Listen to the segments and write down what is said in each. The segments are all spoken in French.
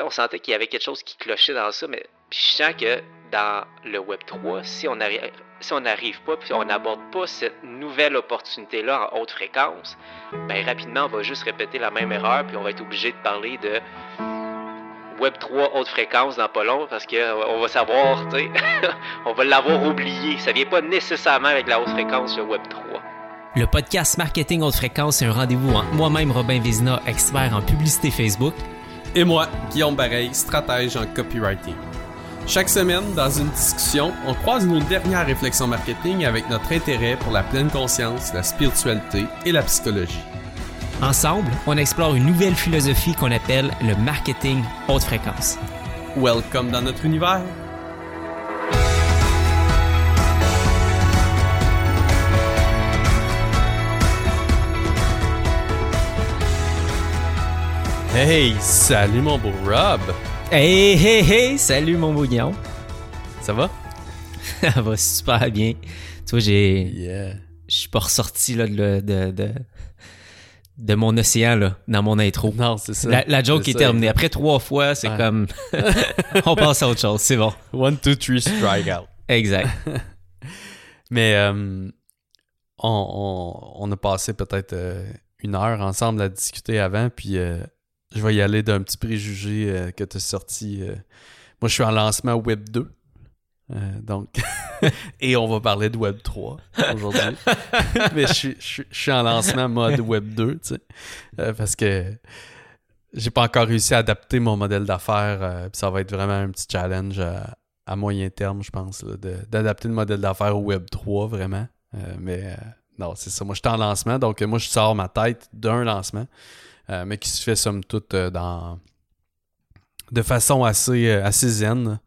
on sentait qu'il y avait quelque chose qui clochait dans ça, mais je sens que dans le Web 3, si on arrive si on n'arrive pas, puis on n'aborde pas cette nouvelle opportunité-là en haute fréquence, ben rapidement, on va juste répéter la même erreur, puis on va être obligé de parler de Web 3 haute fréquence dans pas long, parce qu'on va savoir, tu sais, on va l'avoir oublié. Ça vient pas nécessairement avec la haute fréquence, le Web 3. Le podcast Marketing Haute Fréquence est un rendez-vous entre moi-même, Robin Vézina, expert en publicité Facebook, et moi, Guillaume Bareil, stratège en copywriting. Chaque semaine, dans une discussion, on croise nos dernières réflexions marketing avec notre intérêt pour la pleine conscience, la spiritualité et la psychologie. Ensemble, on explore une nouvelle philosophie qu'on appelle le marketing haute fréquence. Welcome dans notre univers. Hey, salut mon beau Rob. Hey, hey, hey, salut mon beau Guillaume. Ça va? Ça va super bien. Tu vois, j'ai. Je suis pas ressorti là, de, de, de, mon océan là, dans mon intro. Non, c'est ça. La, joke est, terminée. Après trois fois, c'est comme. on passe à autre chose, c'est bon. One, two, three, strike out. Exact. Mais euh, on, on, a passé peut-être euh, une heure ensemble à discuter avant, puis euh, je vais y aller d'un petit préjugé euh, que tu as sorti. Euh. Moi, je suis en lancement Web 2. Euh, donc, et on va parler de Web 3 aujourd'hui. Mais je suis, en lancement mode Web 2, tu sais, parce que j'ai pas encore réussi à adapter mon modèle d'affaires. ça va être vraiment un petit challenge à, moyen terme, je pense, d'adapter le modèle d'affaires au Web 3, vraiment. mais non, c'est ça. Moi, je suis en lancement, donc moi, je sors ma tête d'un lancement. Euh, mais qui se fait somme toute euh, dans de façon assez, euh, assez zen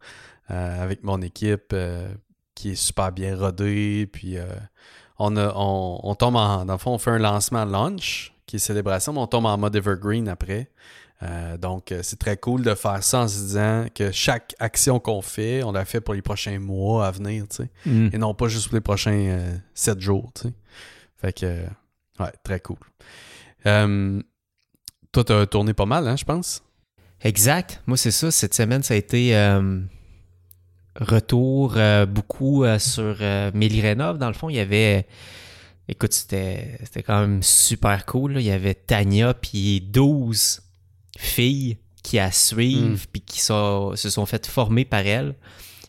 avec mon équipe qui est super bien rodée. Puis on, a, on, tombe en. Dans le fond, on fait un lancement launch qui est célébration, mais on tombe en mode evergreen après. donc, c'est très cool de faire ça en se disant que chaque action qu'on fait, on la fait pour les prochains mois à venir, tu sais. Mm. Et non pas juste pour les prochains sept jours, tu sais. Fait que, ouais, très cool. Toi, t'as tourné pas mal, hein, je pense. Exact. Moi, c'est ça. Cette semaine, ça a été euh, retour euh, beaucoup euh, sur euh, Dans le fond, il y avait. Écoute, c'était, c'était quand même super cool. Il y avait Tania, puis 12 filles qui à suivre, hmm. puis qui sont, se sont faites former par elle,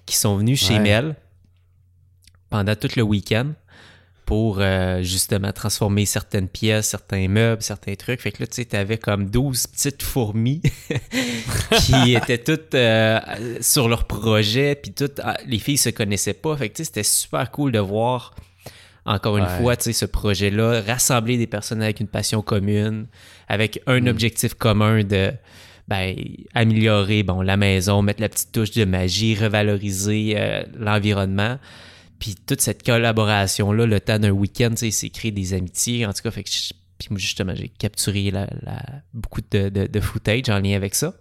qui sont venues chez Mel pendant tout le week-end pour euh, justement transformer certaines pièces, certains meubles, certains trucs. Fait que là, tu sais, t'avais comme 12 petites fourmis qui étaient toutes euh, sur leur projet, puis toutes, ah, les filles se connaissaient pas. Fait que tu sais, c'était super cool de voir, encore une fois, tu sais, ce projet-là, rassembler des personnes avec une passion commune, avec un mm. objectif commun de ben, améliorer bon, la maison, mettre la petite touche de magie, revaloriser euh, l'environnement. Puis toute cette collaboration-là, le temps d'un week-end, c'est créer des amitiés. En tout cas, fait que puis justement, j'ai capturé la, beaucoup de, de, footage en lien avec ça.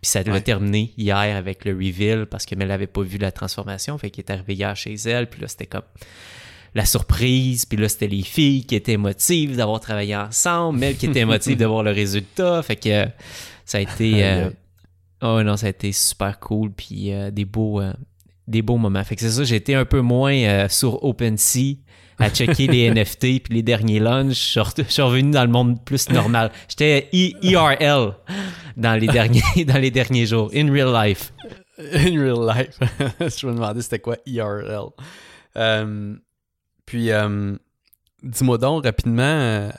Puis ça a terminé hier avec le reveal parce que Mel n'avait pas vu la transformation. Fait qu'il est arrivé hier chez elle. Puis là, c'était comme la surprise. Puis là, c'était les filles qui étaient émotives d'avoir travaillé ensemble. Mel qui était émotive de voir le résultat. Fait que ça a été... Euh, oh non, ça a été super cool. Puis euh, des beaux... Euh, des beaux moments. Fait que c'est ça, j'ai été un peu moins euh, sur OpenSea à checker les NFT puis les derniers lunchs. Je suis revenu dans le monde plus normal. J'étais IRL dans les derniers dans les derniers jours, in real life. In real life. je me demandais c'était quoi IRL. Euh, puis euh, dis-moi donc rapidement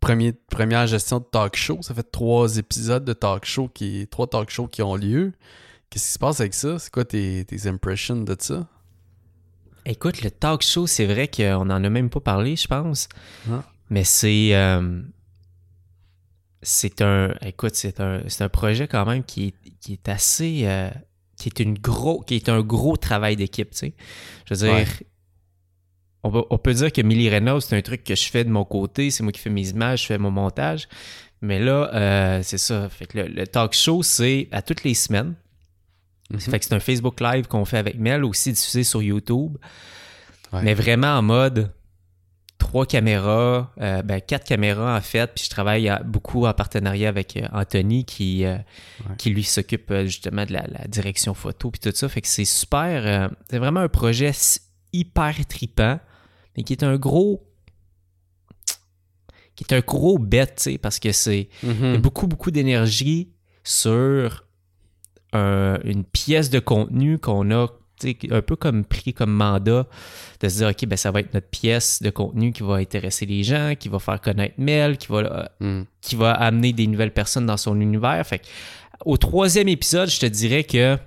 premier, première gestion de talk show, ça fait trois épisodes de talk show qui trois talk shows qui ont lieu. Qu'est-ce qui se passe avec ça? C'est quoi tes, impressions de ça? Écoute, le talk show, c'est vrai qu'on n'en a même pas parlé, je pense. Ah. Mais c'est. Euh, c'est un. Écoute, c'est un, un projet quand même qui est, qui est assez. Euh, qui est une gros. qui est un gros travail d'équipe, tu sais. Je veux dire. On, peut, dire que Millie Renault, c'est un truc que je fais de mon côté, c'est moi qui fais mes images, je fais mon montage. Mais là, euh, c'est ça. Fait que le talk show, c'est à toutes les semaines. Mhm. Fait que c'est un Facebook Live qu'on fait avec Mel, aussi diffusé sur YouTube. Mais vraiment en mode trois caméras, euh, ben quatre caméras en fait, puis je travaille à- beaucoup en partenariat avec euh, Anthony qui, euh, qui lui s'occupe justement de la, la direction photo puis tout ça. Fait que c'est super, euh, c'est vraiment un projet hyper tripant, mais qui est un gros qui est un gros sais, parce que c'est Mhm. beaucoup, beaucoup d'énergie sur un- une pièce de contenu qu'on a un peu comme pris comme mandat de se dire, OK, ben, ça va être notre pièce de contenu qui va intéresser les gens, qui va faire connaître Mel, qui va, euh, Mhm. qui va amener des nouvelles personnes dans son univers. Fait que, au troisième épisode, je te dirais que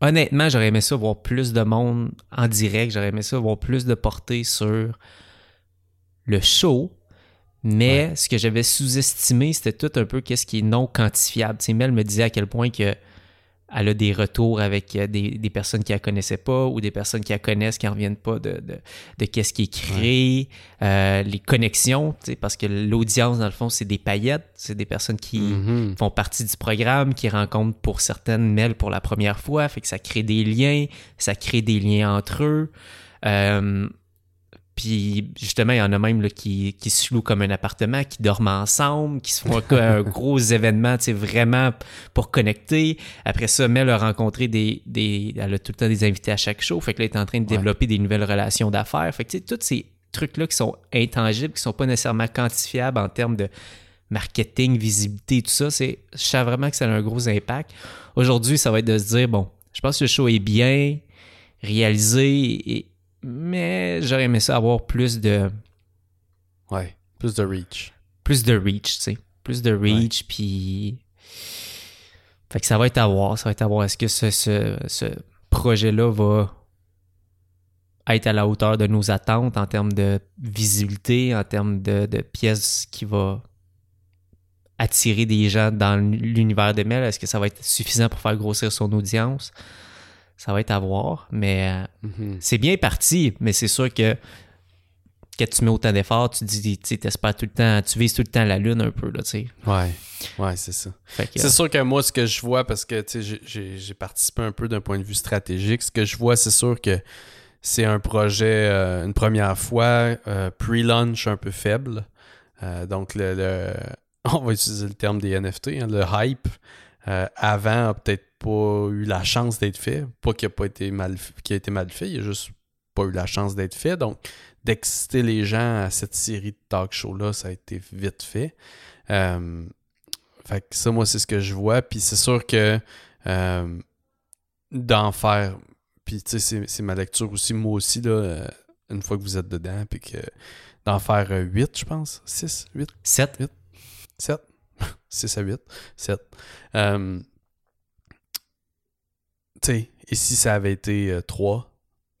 honnêtement, j'aurais aimé ça voir plus de monde en direct. J'aurais aimé ça voir plus de portée sur le show. Mais ce que j'avais sous-estimé, c'était tout un peu qu'est-ce qui est non quantifiable. Tu sais, Mel me disait à quel point que elle a des retours avec euh, des, des personnes qui la connaissaient pas ou des personnes qui la connaissent qui ne reviennent pas de, de, de qu'est-ce qui est créé, euh, les connexions, parce que l'audience, dans le fond, c'est des paillettes, c'est des personnes qui Mhm. font partie du programme, qui rencontrent pour certaines Mel pour la première fois, fait que ça crée des liens, ça crée des liens entre eux. Euh, puis justement, il y en a même là, qui, qui se louent comme un appartement, qui dorment ensemble, qui se font un, un gros événement, tu sais, vraiment pour connecter. Après ça, Mel a rencontré des, des... Elle a tout le temps des invités à chaque show. Fait que là, elle est en train de Ouais. développer des nouvelles relations d'affaires. Fait que tu sais, tous ces trucs-là qui sont intangibles, qui sont pas nécessairement quantifiables en termes de marketing, visibilité, tout ça, c'est, je sens vraiment que ça a un gros impact. Aujourd'hui, ça va être de se dire, bon, je pense que le show est bien réalisé, et- mais j'aurais aimé ça avoir plus de, Ouais. Plus de reach. plus de reach, tu sais. Plus de reach, puis... Fait que ça va être à voir, ça va être à voir. Est-ce que ce, ce, ce projet-là va être à la hauteur de nos attentes en termes de visibilité, en termes de, de pièces qui va attirer des gens dans l'univers de Mel? Est-ce que ça va être suffisant pour faire grossir son audience? Ça va être à voir, mais euh, Mhm. c'est bien parti, mais c'est sûr que quand tu mets autant d'efforts, tu dis, tu sais, t'espères tout le temps, tu vises tout le temps la lune un peu, là, tu sais. Ouais. Ouais, c'est ça. C'est sûr que moi, ce que je vois, parce que tu sais, j'ai- participé un peu d'un point de vue stratégique, ce que je vois, c'est sûr que c'est un projet, euh, une première fois, euh, pre-launch un peu faible. Euh, donc, le, le- on va utiliser le terme des NFT, hein, le hype, euh, avant a peut-être pas eu la chance d'être fait. Pas qu'il a pas été mal, qu'il a été mal fait, il a juste pas eu la chance d'être fait. Donc, d'exciter les gens à cette série de talk shows-là, ça a été vite fait. Euh, fait que ça, moi, c'est ce que je vois. Puis c'est sûr que euh, d'en faire. Puis tu sais, c'est- ma lecture aussi, moi aussi, là, euh, une fois que vous êtes dedans, puis que d'en faire 8, je pense. 6, 8, 7, 7. 6 à 8, 7. Euh, tu sais, et si ça avait été 3,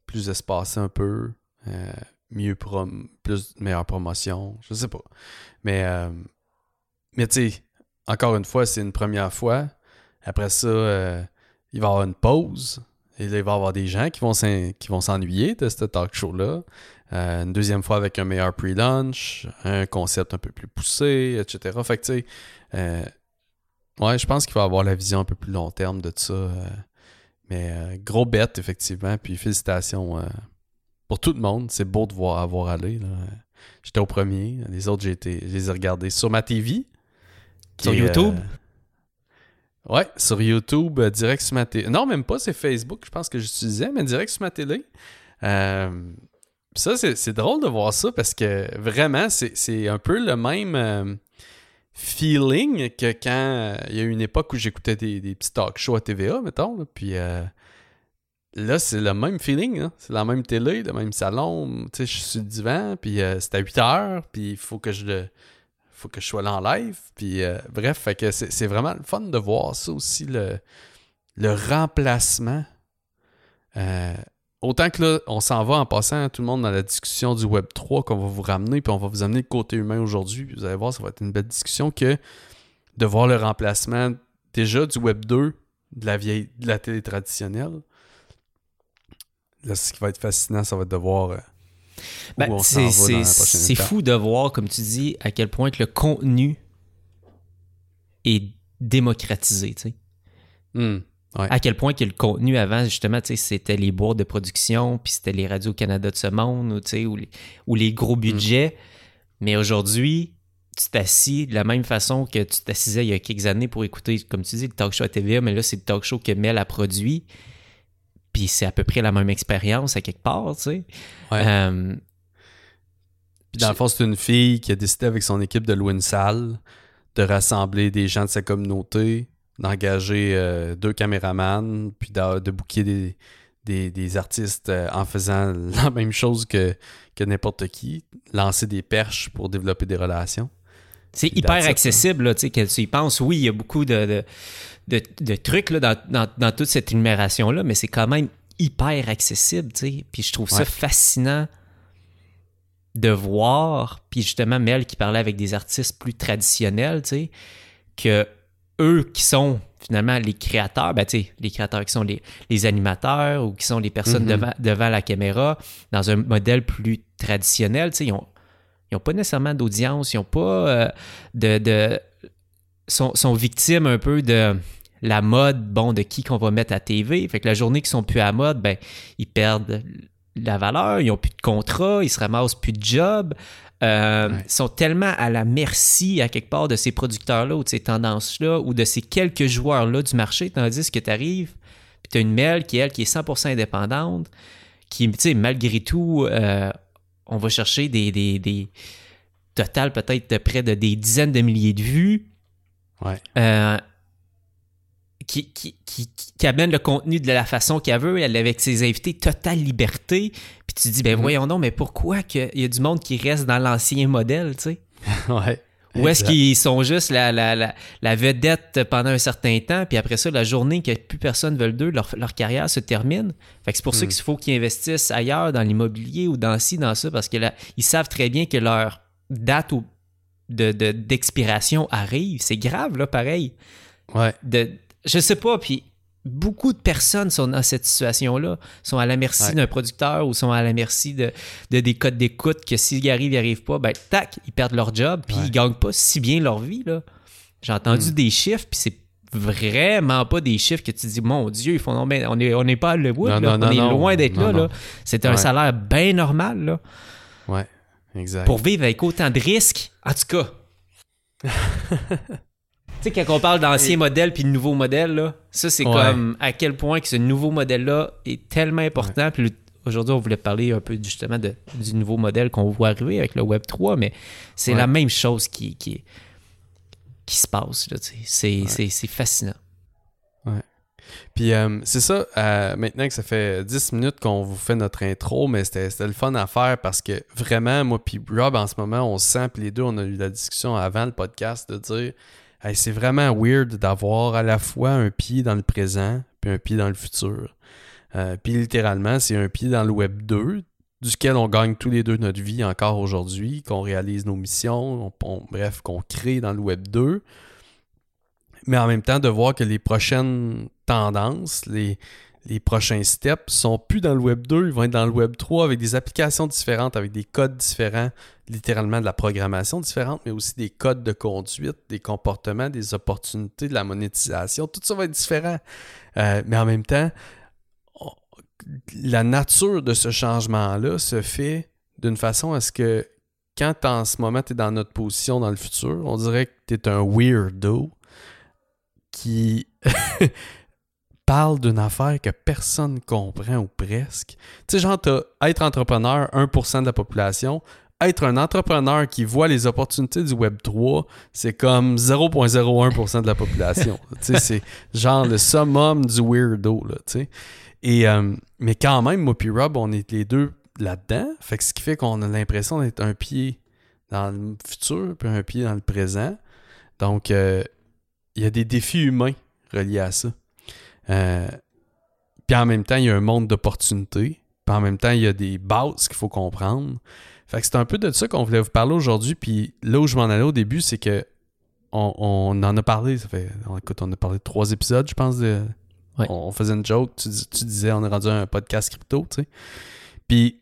plus espacé un peu, euh, mieux prom plus meilleure promotion, je sais pas. Mais, euh, mais encore une fois, c'est une première fois. Après ça, euh, il va y avoir une pause. Et là, il va y avoir des gens qui vont s'ennuyer de ce talk show-là. Euh, une deuxième fois avec un meilleur pre-lunch, un concept un peu plus poussé, etc. Fait que tu sais, euh, ouais, je pense qu'il va avoir la vision un peu plus long terme de ça. euh, mais euh, gros bête, effectivement. Puis félicitations euh, pour tout le monde. C'est beau de voir avoir aller. là. J'étais au premier. Les autres, j'ai été, je les ai regardés sur ma TV. qui Sur est, YouTube? euh, ouais, sur YouTube, euh, direct sur ma télé. Non, même pas, c'est Facebook, je pense que j'utilisais, mais direct sur ma télé. Euh, ça, c'est drôle de voir ça parce que vraiment, c'est c'est un peu le même euh, feeling que quand euh, il y a eu une époque où j'écoutais des, petits talk shows à TVA, mettons. là, puis euh, là, c'est le même feeling. hein. C'est la même télé, le même salon. Tu sais, je suis sur le divan, puis euh, c'est à 8 heures, puis il faut que je le faut que je sois là en live. Puis bref, fait que c'est vraiment le fun de voir ça aussi, le remplacement. Autant que là, on s'en va en passant tout le monde dans la discussion du Web 3 qu'on va vous ramener, puis on va vous amener le côté humain aujourd'hui. Vous allez voir, ça va être une belle discussion que de voir le remplacement déjà du Web 2 de la vieille de la télé traditionnelle. Là, ce qui va être fascinant, ça va être de voir euh, Ben, c'est fou de voir, comme tu dis, à quel point que le contenu est démocratisé. tu sais. Hmm. Ouais. À quel point que le contenu avant, justement, c'était les boîtes de production, puis c'était les radios-Canada de ce monde, ou, les, ou les gros budgets. Mais aujourd'hui, tu t'assis de la même façon que tu t'assisais il y a quelques années pour écouter, comme tu dis, le talk show à TVA, mais là, c'est le talk show que Mel a produit. Puis c'est à peu près la même expérience à quelque part, tu sais. Ouais. Euh, Puis dans le fond, c'est une fille qui a décidé avec son équipe de louer une salle, de rassembler des gens de sa communauté, d'engager euh, deux caméramans, puis de, de booker des, des, des artistes euh, en faisant la même chose que, que n'importe qui, lancer des perches pour développer des relations. C'est hyper it, accessible, là, tu sais, y penses. Oui, il y a beaucoup de, de, de- de trucs là, dans, dans- dans toute cette énumération-là, mais c'est quand même hyper accessible, tu sais. Puis je trouve ça fascinant de voir, puis justement, Mel qui parlait avec des artistes plus traditionnels, tu sais, que eux qui sont finalement les créateurs, ben les créateurs qui sont les, les animateurs ou qui sont les personnes Mhm. devant, devant la caméra, dans un modèle plus traditionnel, ils ont, ils n'ont pas nécessairement d'audience, ils n'ont pas euh, de. de sont, sont victimes un peu de la mode, bon, de qui qu'on va mettre à TV. Fait que la journée qu'ils sont plus à mode, ben, ils perdent la valeur, ils n'ont plus de contrat, ils se ramassent plus de job. Euh, Ouais. Sont tellement à la merci, à quelque part, de ces producteurs-là ou de ces tendances-là ou de ces quelques joueurs-là du marché, tandis que tu arrives, puis tu as une Mel qui, elle, qui est 100% indépendante, qui, tu sais, malgré tout, euh, on va chercher des, des, des total peut-être de près de des dizaines de milliers de vues. Ouais. Euh, qui, qui, qui, qui amène le contenu de la façon qu'elle veut, elle avec ses invités, totale liberté. Puis tu te dis, ben Mhm. voyons donc, mais pourquoi qu'il y a du monde qui reste dans l'ancien modèle, tu sais? ouais. Ou est-ce qu'ils sont juste la, la, la, la vedette pendant un certain temps, puis après ça, la journée que plus personne veut d'eux, leur, leur carrière se termine. Fait que c'est pour ça Mm. qu'il faut qu'ils investissent ailleurs, dans l'immobilier ou dans ci, dans ça, parce que là, ils savent très bien que leur date au- de, de- d'expiration arrive. C'est grave, là, pareil. Ouais. De, je sais pas, puis beaucoup de personnes sont dans cette situation-là, sont à la merci Ouais. d'un producteur ou sont à la merci de, de des codes d'écoute que s'ils arrivent, ils n'y arrivent pas, ben tac, ils perdent leur job, puis Ouais. ils gagnent pas si bien leur vie, là. J'ai entendu Mm. des chiffres, puis c'est vraiment pas des chiffres que tu dis, mon Dieu, ils font non, mais on est, on n'est pas à Hollywood, Non, là. non, on est non, loin d'être là, là. C'est un Ouais. salaire bien normal, là, Ouais. Exact. pour vivre avec autant de risques. En tout cas. Tu sais, quand on parle d'ancien modèle puis de nouveau modèle, là, ça, c'est Ouais. comme à quel point que ce nouveau modèle-là est tellement important. Puis aujourd'hui, on voulait parler un peu justement de- du nouveau modèle qu'on voit arriver avec le Web 3, mais c'est Ouais. la même chose qui, qui, qui se passe. là. C'est c'est- c'est fascinant. Puis euh, c'est ça, euh, maintenant que ça fait 10 minutes qu'on vous fait notre intro, mais c'était c'était le fun à faire parce que vraiment, moi puis Rob, en ce moment, on se sent, puis les deux, on a eu la discussion avant le podcast de dire C'est vraiment weird d'avoir à la fois un pied dans le présent puis un pied dans le futur. Euh, puis littéralement, c'est un pied dans le Web 2, duquel on gagne tous les deux notre vie encore aujourd'hui, qu'on réalise nos missions, on- on- bref, qu'on crée dans le Web 2 mais en même temps de voir que les prochaines tendances, les, les prochains steps sont plus dans le Web 2, ils vont être dans le Web 3 avec des applications différentes, avec des codes différents, littéralement de la programmation différente, mais aussi des codes de conduite, des comportements, des opportunités, de la monétisation, tout ça va être différent. Euh, mais en même temps, la nature de ce changement-là se fait d'une façon à ce que quand en ce moment tu es dans notre position dans le futur, on dirait que tu es un weirdo qui parle d'une affaire que personne comprend ou presque. Tu sais, genre, être entrepreneur, 1% de la population. Être un entrepreneur qui voit les opportunités du Web 3, c'est comme 0,01% de la population. tu sais, c'est genre le summum du weirdo, là, tu sais. Et, euh, mais quand même, moi puis Rob, on est les deux là-dedans. Fait que ce qui fait qu'on a l'impression d'être un pied dans le futur puis un pied dans le présent. Donc, euh, il y a des défis humains reliés à ça. Euh, puis en même temps, il y a un monde d'opportunités. Puis en même temps, il y a des bases qu'il faut comprendre. Fait que c'est un peu de ça qu'on voulait vous parler aujourd'hui. Puis là où je m'en allais au début, c'est que on, on en a parlé. Ça fait, on- écoute, on a parlé de trois épisodes, je pense. De, Ouais. on, on faisait une joke. Tu, dis- tu disais, on est rendu un podcast crypto, tu sais. Puis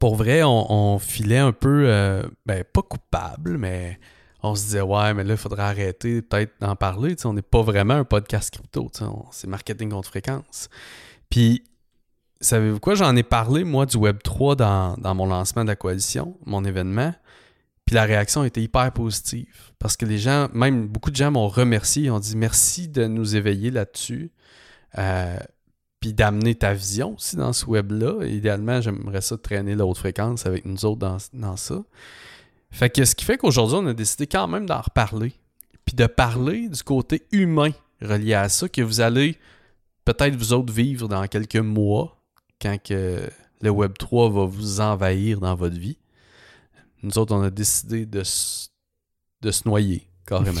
pour vrai, on, on filait un peu, euh, ben pas coupable, mais on se disait, ouais, mais là, il faudrait arrêter peut-être d'en parler. on n'est pas vraiment un podcast crypto. C'est marketing contre fréquence. Puis, savez-vous quoi? J'en ai parlé, moi, du Web3 dans, dans, mon lancement de la coalition, mon événement. Puis la réaction était hyper positive. Parce que les gens, même beaucoup de gens m'ont remercié. Ils ont dit merci de nous éveiller là-dessus. Euh, puis d'amener ta vision aussi dans ce web-là. Idéalement, j'aimerais ça traîner la haute fréquence avec nous autres dans, dans ça. Fait que ce qui fait qu'aujourd'hui, on a décidé quand même d'en reparler. Puis de parler du côté humain relié à ça, que vous allez peut-être vous autres vivre dans quelques mois, quand que le Web 3 va vous envahir dans votre vie. Nous autres, on a décidé de, de se noyer, carrément.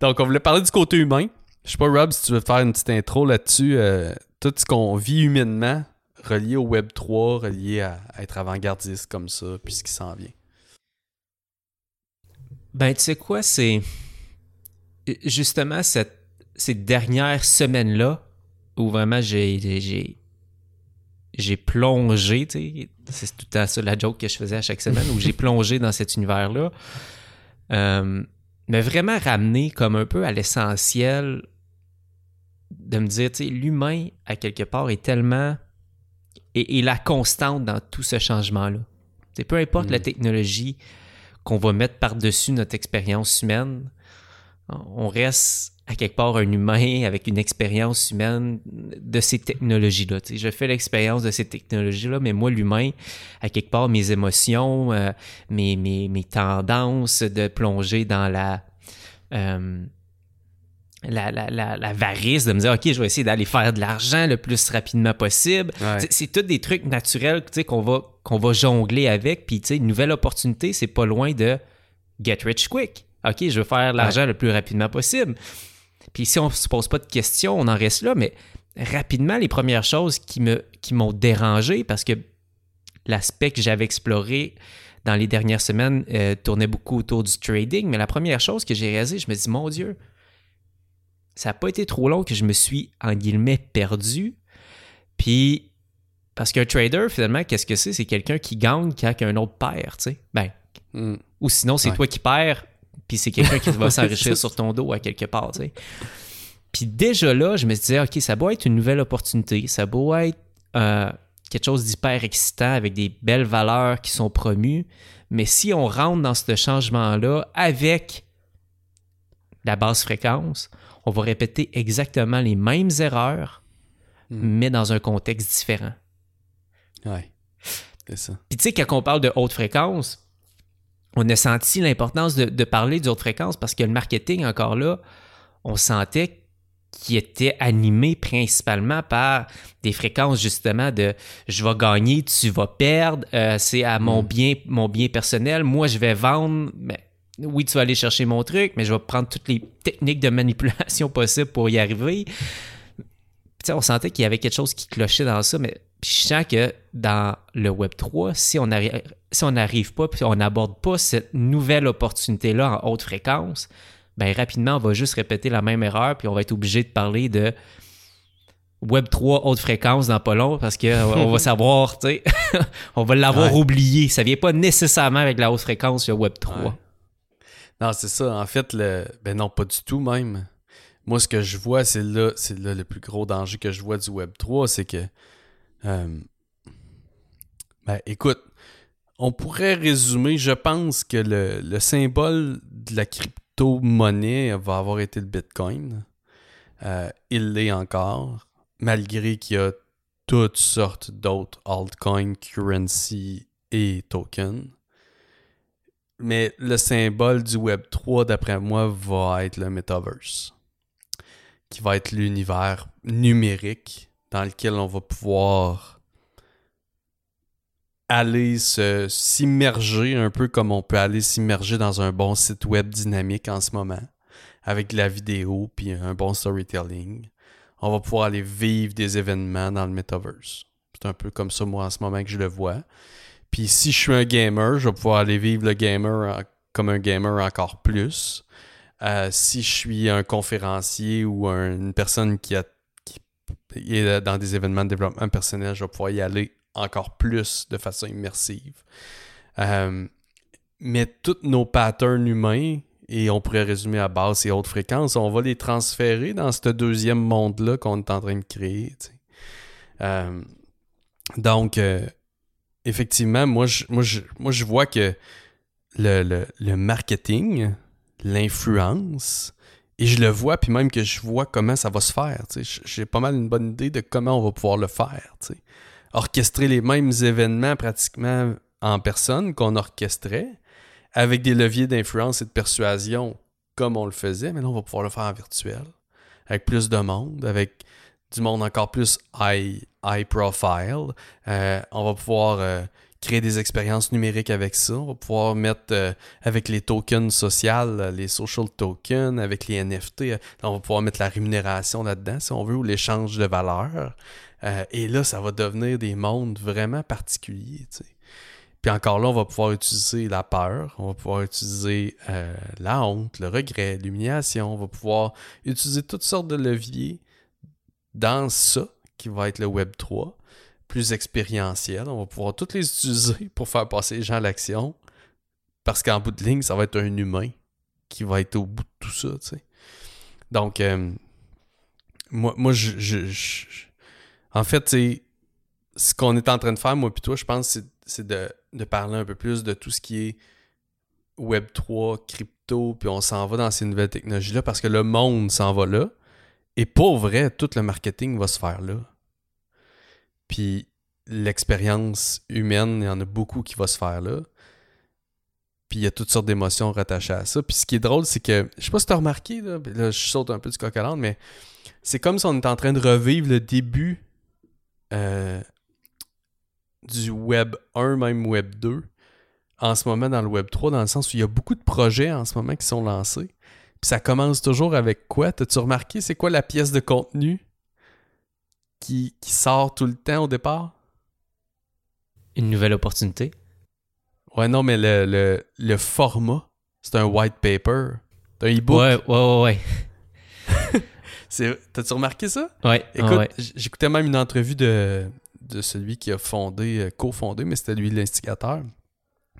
Donc, on voulait parler du côté humain. Je sais pas, Rob, si tu veux faire une petite intro là-dessus. Euh, tout ce qu'on vit humainement relié au Web 3, relié à, être avant-gardiste comme ça, puis ce qui s'en vient? Ben, tu sais quoi, c'est justement cette, ces dernières semaines-là où vraiment j'ai j'ai plongé, tu sais, c'est tout à ça la joke que je faisais à chaque semaine, où j'ai plongé dans cet univers-là. Euh, mais vraiment ramener comme un peu à l'essentiel de me dire, tu sais, l'humain, à quelque part, est tellement et, la constante dans tout ce changement-là. Peu importe la mm. technologie qu'on va mettre par-dessus notre expérience humaine, on reste à quelque part un humain avec une expérience humaine de ces technologies-là. Je fais l'expérience de ces technologies-là, mais moi, l'humain, à quelque part, mes émotions, euh, mes, mes, mes, tendances de plonger dans la... Euh, la, la, la, la, varice de me dire, OK, je vais essayer d'aller faire de l'argent le plus rapidement possible. C'est tous des trucs naturels qu'on va, qu'on va jongler avec. Puis, une nouvelle opportunité, c'est pas loin de get rich quick. OK, je veux faire de l'argent le plus rapidement possible. Puis, si on se pose pas de questions, on en reste là. Mais rapidement, les premières choses qui me qui m'ont dérangé parce que l'aspect que j'avais exploré dans les dernières semaines euh, tournait beaucoup autour du trading. Mais la première chose que j'ai réalisé, je me dis, mon Dieu, ça n'a pas été trop long que je me suis, en guillemets, perdu. Puis, parce qu'un trader, finalement, qu'est-ce que c'est? C'est quelqu'un qui gagne quand un autre perd, tu sais. Ben, hmm. ou sinon, c'est toi qui perds, puis c'est quelqu'un qui va s'enrichir sur ton dos à quelque part, tu sais. Puis déjà là, je me disais, OK, ça doit être une nouvelle opportunité, ça doit être euh, quelque chose d'hyper excitant avec des belles valeurs qui sont promues. Mais si on rentre dans ce changement-là avec la basse fréquence, on va répéter exactement les mêmes erreurs, hmm. mais dans un contexte différent. Ouais, c'est ça. Puis tu sais, quand on parle de haute fréquence, on a senti l'importance de, parler de haute fréquence parce que le marketing, encore là, on sentait qu'il était animé principalement par des fréquences justement de je vais gagner, tu vas perdre, euh, c'est à mon hmm. bien mon bien personnel, moi je vais vendre, mais oui, tu vas aller chercher mon truc, mais je vais prendre toutes les techniques de manipulation possibles pour y arriver. on sentait qu'il y avait quelque chose qui clochait dans ça, mais je sens que dans le Web 3, si on si n'arrive pas, puis on n'aborde pas cette nouvelle opportunité-là en haute fréquence, ben rapidement, on va juste répéter la même erreur, puis on va être obligé de parler de Web 3 haute fréquence dans pas long parce qu'on va savoir, tu sais, on va l'avoir oublié. Ça vient pas nécessairement avec la haute fréquence, le Web 3. Non, c'est ça. En fait, le... ben non, pas du tout même. Moi, ce que je vois, c'est là, c'est là le plus gros danger que je vois du Web 3, c'est que. Euh, ben, écoute, on pourrait résumer, je pense que le, symbole de la crypto-monnaie va avoir été le Bitcoin. Euh, il l'est encore, malgré qu'il y a toutes sortes d'autres altcoins, currency et tokens. Mais le symbole du Web 3, d'après moi, va être le Metaverse, qui va être l'univers numérique dans lequel on va pouvoir aller s'immerger un peu comme on peut aller s'immerger dans un bon site web dynamique en ce moment, avec de la vidéo puis un bon storytelling. On va pouvoir aller vivre des événements dans le Metaverse. C'est un peu comme ça, moi, en ce moment que je le vois. Puis si je suis un gamer, je vais pouvoir aller vivre le gamer comme un gamer encore plus. Euh, si je suis un conférencier ou une personne qui, est dans des événements de développement personnel, je vais pouvoir y aller encore plus de façon immersive. Euh, mais tous nos patterns humains, et on pourrait résumer à basse et haute fréquence, on va les transférer dans ce deuxième monde-là qu'on est en train de créer. Euh, donc, effectivement, moi je, moi, moi, je vois que le, le marketing, l'influence, et je le vois, puis même que je vois comment ça va se faire. J'ai pas mal une bonne idée de comment on va pouvoir le faire. Orchestrer les mêmes événements pratiquement en personne qu'on orchestrait, avec des leviers d'influence et de persuasion comme on le faisait, mais là, on va pouvoir le faire en virtuel, avec plus de monde, avec du monde encore plus high, high profile. Euh, on va pouvoir euh, créer des expériences numériques avec ça. On va pouvoir mettre euh, avec les tokens sociaux, les social tokens, avec les NFT, on va pouvoir mettre la rémunération là-dedans, si on veut, ou l'échange de valeurs. et là, ça va devenir des mondes vraiment particuliers. Puis encore là, on va pouvoir utiliser la peur, on va pouvoir utiliser la honte, le regret, l'humiliation, on va pouvoir utiliser toutes sortes de leviers dans ça qui va être le Web 3, plus expérientiel. On va pouvoir toutes les utiliser pour faire passer les gens à l'action. Parce qu'en bout de ligne, ça va être un humain qui va être au bout de tout ça. Donc, euh, moi, moi je, En fait, ce qu'on est en train de faire, moi et toi, je pense, c'est de de parler un peu plus de tout ce qui est Web3, crypto, puis on s'en va dans ces nouvelles technologies-là parce que le monde s'en va là. Et pour vrai, tout le marketing va se faire là. Puis l'expérience humaine, il y en a beaucoup qui va se faire là. Puis il y a toutes sortes d'émotions rattachées à ça. Puis ce qui est drôle, c'est que, je sais pas si tu as remarqué, là, là, je saute un peu du coq à mais c'est comme si on était en train de revivre le début euh, du Web 1, même Web 2, en ce moment dans le Web 3, dans le sens où il y a beaucoup de projets en ce moment qui sont lancés. Puis ça commence toujours avec quoi? T'as-tu remarqué, c'est quoi la pièce de contenu qui, sort tout le temps au départ? Une nouvelle opportunité? Ouais, non, mais le, le, format, c'est un white paper. C'est un e-book? Ouais, ouais, ouais, ouais. T'as-tu remarqué ça? Ouais. Écoute, j'écoutais même une entrevue de, de celui qui a fondé, euh, co-fondé, mais c'était lui l'instigateur,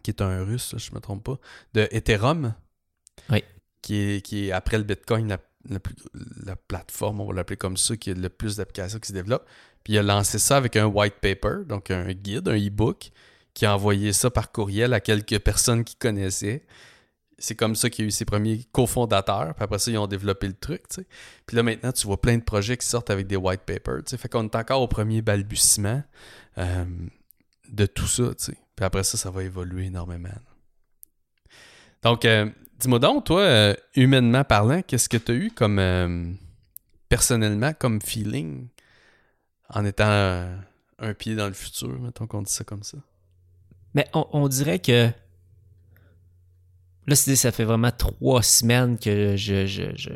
qui est un russe, je ne me trompe pas, de Ethereum. Oui. Qui est, qui est après le Bitcoin, la, la, plateforme, on va l'appeler comme ça, qui a le plus d'applications qui se développent. Puis il a lancé ça avec un white paper, donc un guide, un e-book, qui a envoyé ça par courriel à quelques personnes qui connaissaient c'est comme ça qu'il y a eu ses premiers cofondateurs. Puis après ça, ils ont développé le truc. Puis là, maintenant, tu vois plein de projets qui sortent avec des white papers. sais. Fait qu'on est encore au premier balbutiement euh, de tout ça. sais. Puis après ça, ça va évoluer énormément. Donc, euh, dis-moi donc, toi, euh, humainement parlant, qu'est-ce que tu as eu comme personnellement comme feeling en étant un pied dans le futur, mettons qu'on dit ça comme ça? Mais on dirait que Là, ça fait vraiment trois semaines que je, je, je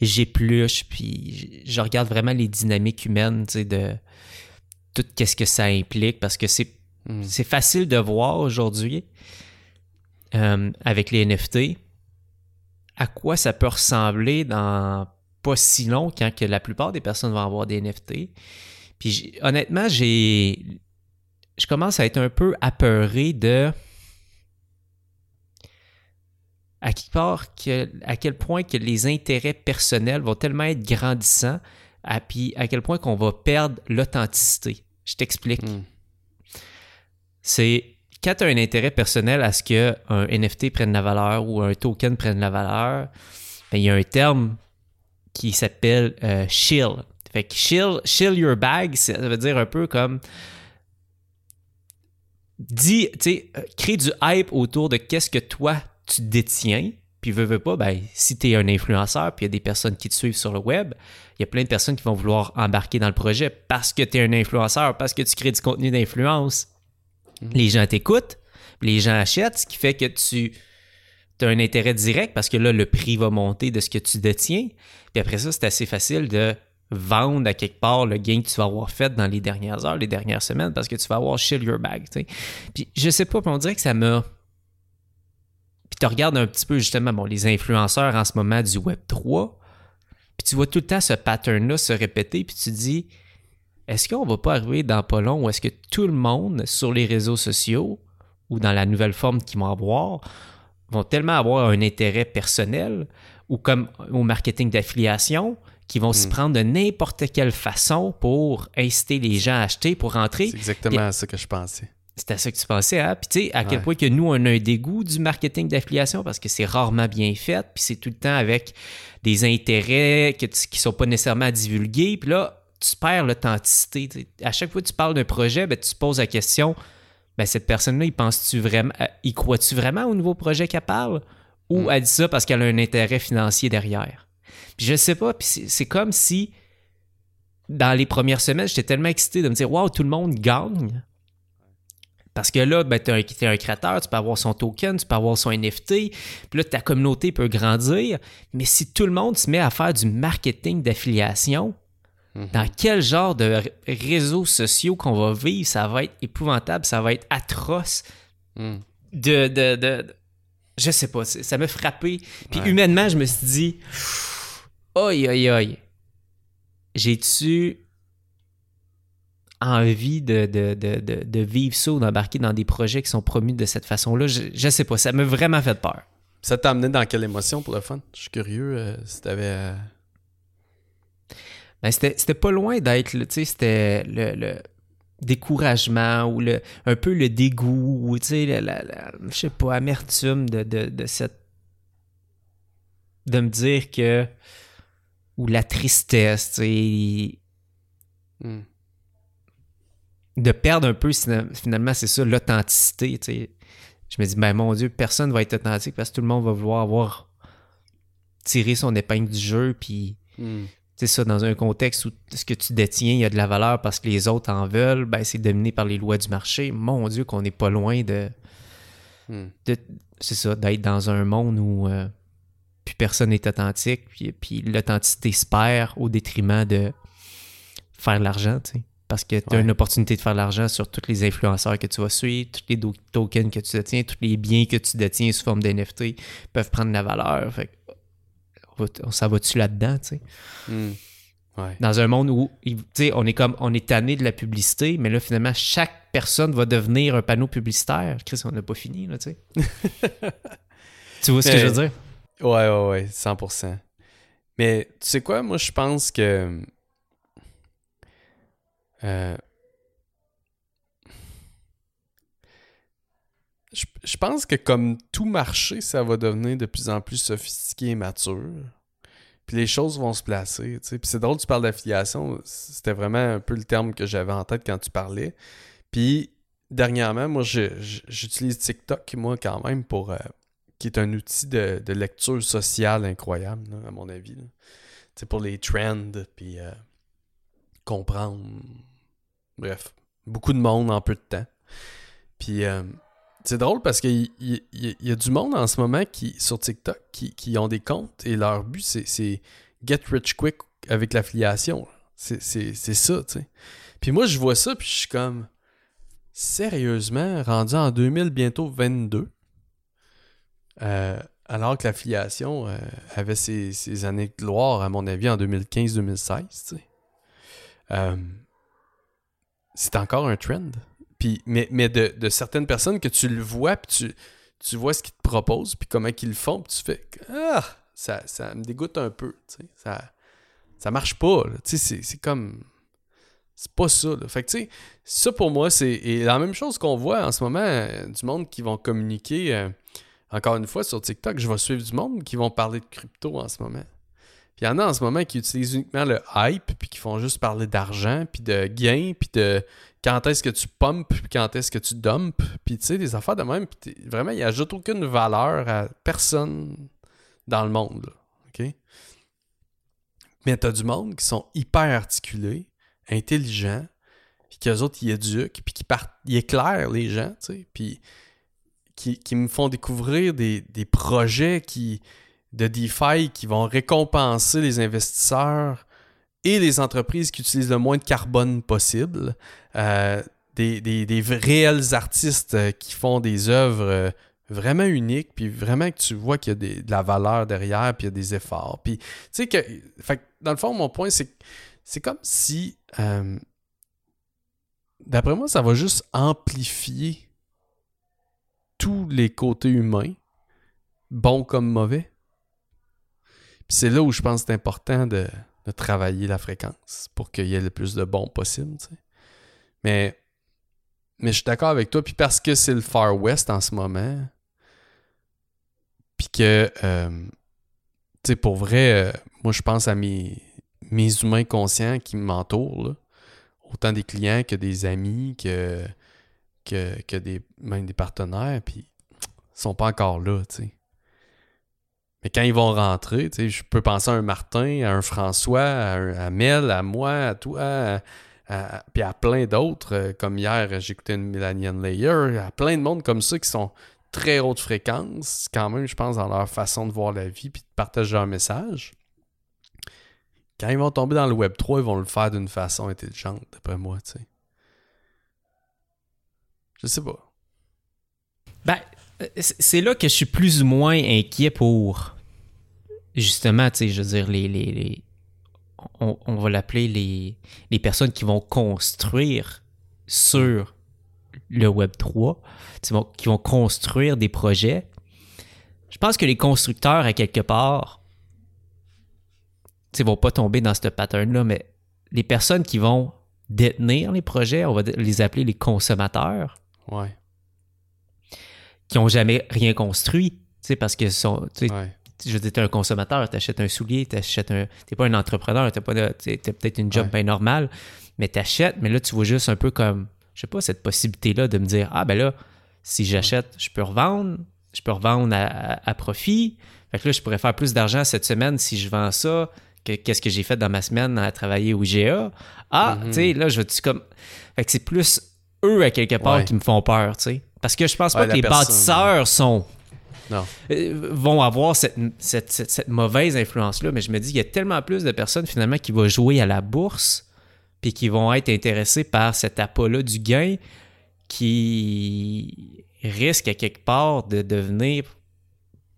j'épluche, puis je regarde vraiment les dynamiques humaines, tu sais, de tout qu'est-ce que ça implique, parce que c'est, hmm. c'est facile de voir aujourd'hui, euh, avec les NFT, à quoi ça peut ressembler dans pas si long quand que la plupart des personnes vont avoir des NFT. Puis honnêtement, j'ai je commence à être un peu apeuré de à part à quel point que les intérêts personnels vont tellement être grandissants, à, puis à quel point qu'on va perdre l'authenticité. Je t'explique. Hmm. C'est quand tu as un intérêt personnel à ce qu'un NFT prenne la valeur ou un token prenne la valeur, ben, il y a un terme qui s'appelle euh, shill. Fait que shill, shill your bag, ça veut dire un peu comme dis, tu sais, euh, crée du hype autour de qu'est-ce que toi tu détiens, puis veux, veux pas, ben, si tu es un influenceur, puis il y a des personnes qui te suivent sur le web, il y a plein de personnes qui vont vouloir embarquer dans le projet parce que tu es un influenceur, parce que tu crées du contenu d'influence. Mhm. Les gens t'écoutent, les gens achètent, ce qui fait que tu as un intérêt direct parce que là, le prix va monter de ce que tu détiens. Puis après ça, c'est assez facile de vendre à quelque part le gain que tu vas avoir fait dans les dernières heures, les dernières semaines, parce que tu vas avoir shield your bag. Puis je sais pas, on dirait que ça m'a tu regardes un petit peu justement bon, les influenceurs en ce moment du Web 3, puis tu vois tout le temps ce pattern-là se répéter, puis tu dis est-ce qu'on va pas arriver dans pas long où est-ce que tout le monde sur les réseaux sociaux ou dans la nouvelle forme qu'ils vont avoir vont tellement avoir un intérêt personnel ou comme au marketing d'affiliation qui vont se Mm. prendre de n'importe quelle façon pour inciter les gens à acheter, pour rentrer. C'est exactement à ça que je pensais. C'est à ça que tu pensais, hein? Puis tu sais, à quel point que nous, on a un dégoût du marketing d'affiliation parce que c'est rarement bien fait, puis c'est tout le temps avec des intérêts que tu- qui sont pas nécessairement divulgués, puis là, tu perds l'authenticité. À chaque fois que tu parles d'un projet, ben, tu te poses la question, ben, cette personne-là, il pense-tu vraiment, euh, il croit-tu vraiment au nouveau projet qu'elle parle? Ou Mm. elle dit ça parce qu'elle a un intérêt financier derrière? Puis je sais pas, puis c'est c'est comme si dans les premières semaines, j'étais tellement excité de me dire, waouh, tout le monde gagne. Parce que là, ben, tu es, un créateur, tu peux avoir son token, tu peux avoir son NFT, puis là, ta communauté peut grandir. Mais si tout le monde se met à faire du marketing d'affiliation, Mhm. dans quel genre de réseaux sociaux qu'on va vivre, ça va être épouvantable, ça va être atroce. Mm. De, de, de- de- je sais pas, ça m'a frappé. Puis Ouais. humainement, je me suis dit, aïe, aïe, aïe, j'ai-tu envie de, de, de, de, de vivre ça ou d'embarquer dans des projets qui sont promus de cette façon-là? Je, je sais pas, ça m'a vraiment fait peur. Ça t'a amené dans quelle émotion pour le fun? Je suis curieux euh, si t'avais. euh, Ben, c'était c'était pas loin d'être, tu sais, c'était le, le découragement ou le, un peu le dégoût ou, tu sais, la, la- la- je sais pas, amertume de, de, de cette... de me dire que... ou la tristesse, tu sais, hmm. de perdre un peu, finalement, c'est ça, l'authenticité, tu sais. Je me dis, ben mon Dieu, personne va être authentique parce que tout le monde va vouloir avoir tiré son épingle du jeu, puis Hmm. C'est ça, dans un contexte où ce que tu détiens, il y a de la valeur parce que les autres en veulent, ben c'est dominé par les lois du marché. Mon Dieu, qu'on n'est pas loin de, Hmm. de- c'est ça, d'être dans un monde où euh, plus personne n'est authentique, puis, puis l'authenticité se perd au détriment de faire de l'argent, tu sais. Parce que tu as Ouais. une opportunité de faire de l'argent sur tous les influenceurs que tu vas suivre, tous les tokens que tu détiens, tous les biens que tu détiens sous forme d'NFT peuvent prendre de la valeur. Fait que, on, s'en va-tu là-dedans, tu sais? Hmm. Ouais. dans un monde où tu sais, on est comme on est tanné de la publicité, mais là finalement chaque personne va devenir un panneau publicitaire. Chris, on n'a pas fini là, tu sais. tu vois ce que je veux dire? Ouais, ouais, ouais, 100%. Mais tu sais quoi, moi je pense que. euh, je, je pense que comme tout marché, ça va devenir de plus en plus sophistiqué et mature. Puis les choses vont se placer. Puis c'est drôle, tu parles d'affiliation. C'était vraiment un peu le terme que j'avais en tête quand tu parlais. Puis dernièrement, moi, j'utilise TikTok, moi, quand même, pour. euh, qui est un outil de, de lecture sociale incroyable, à mon avis. sais, pour les trends, puis euh, comprendre. Bref, beaucoup de monde en peu de temps. Puis euh, c'est drôle parce qu'il il- il- il y, a du monde en ce moment qui, sur TikTok qui, qui ont des comptes et leur but, c'est- get rich quick avec l'affiliation. C'est ça, tu sais. Puis moi, je vois ça, puis je suis comme, sérieusement, rendu en 2000, bientôt 22, euh, alors que l'affiliation euh, avait ses, ses années de gloire, à mon avis, en 2015-2016, tu sais. Euh, c'est encore un trend. Mais mais de, certaines personnes que tu le vois, puis tu, tu vois ce qu'ils te proposent, puis comment qu'ils le font, puis tu fais Ah, ça, ça me dégoûte un peu. Ça, ça marche pas. C'est comme. C'est pas ça. Fait que, tu sais, ça pour moi, c'est la même chose qu'on voit en ce moment, euh, du monde qui vont communiquer. euh, encore une fois, sur TikTok, je vais suivre du monde qui vont parler de crypto en ce moment. Il y en a en ce moment qui utilisent uniquement le hype, puis qui font juste parler d'argent, puis de gains, puis de quand est-ce que tu pumpes, puis quand est-ce que tu dumpes, puis tu sais, des affaires de même. Puis vraiment, il ajoute aucune valeur à personne dans le monde. là. OK? Mais t'as du monde qui sont hyper articulés, intelligents, puis qu'eux autres, ils éduquent, puis qui partent, ils éclairent les gens, tu sais, puis qui, qui me font découvrir des, des projets qui, de DeFi qui vont récompenser les investisseurs et les entreprises qui utilisent le moins de carbone possible. Euh, des, des- réels artistes euh, qui font des œuvres euh, vraiment uniques, puis vraiment que tu vois qu'il y a de la valeur derrière, puis il y a des efforts. Puis, tu sais que, dans le fond, mon point, c'est c'est comme si d'après moi, ça va juste amplifier tous les côtés humains, bons comme mauvais. C'est là où je pense que c'est important de, de, travailler la fréquence pour qu'il y ait le plus de bons possible. Tu sais. Mais, mais je suis d'accord avec toi. Puis parce que c'est le Far West en ce moment, puis que, euh, tu sais, pour vrai, euh, moi je pense à mes, mes humains conscients qui m'entourent, autant des clients que des amis, que que, des, même des partenaires, puis ils sont pas encore là, tu sais. Mais quand ils vont rentrer, je peux penser à un Martin, à un François, à, Mel, à moi, à toi, puis à plein d'autres. Euh, comme hier, j'écoutais une Millennium Layer, à plein de monde comme ça qui sont très haute fréquence, quand même, je pense, dans leur façon de voir la vie puis de partager leur message. Quand ils vont tomber dans le Web 3, ils vont le faire d'une façon intelligente, d'après moi, tu sais. Je sais pas. Ben, c'est là que je suis plus ou moins inquiet pour. Justement, tu sais, je veux dire, les. on, va l'appeler les, les personnes qui vont construire sur le Web 3, qui vont construire des projets. Je pense que les constructeurs, à quelque part, ne vont pas tomber dans ce pattern-là, mais les personnes qui vont détenir les projets, on va les appeler les consommateurs, Ouais. Qui n'ont jamais rien construit. Tu sais, parce que sont, je veux dire, un consommateur, tu achètes un soulier, tu achètes un. T'es pas un entrepreneur, tu as, peut-être une job bien normale, mais tu achètes, mais là, tu vois juste un peu comme, je sais pas, cette possibilité-là de me dire Ah, ben là, si j'achète, je peux revendre, je peux revendre à, profit. Fait que là, je pourrais faire plus d'argent cette semaine si je vends ça que qu'est-ce que j'ai fait dans ma semaine à travailler au GA. Ah, mm-hmm. tu sais, là, je veux comme. Fait que c'est plus eux, à quelque part, qui me font peur, tu sais. Parce que je pense pas que les bâtisseurs sont. Non. Euh, vont avoir cette, cette, mauvaise influence-là, mais je me dis, il y a tellement plus de personnes finalement qui vont jouer à la bourse puis qui vont être intéressés par cet appât-là du gain qui risque à quelque part de devenir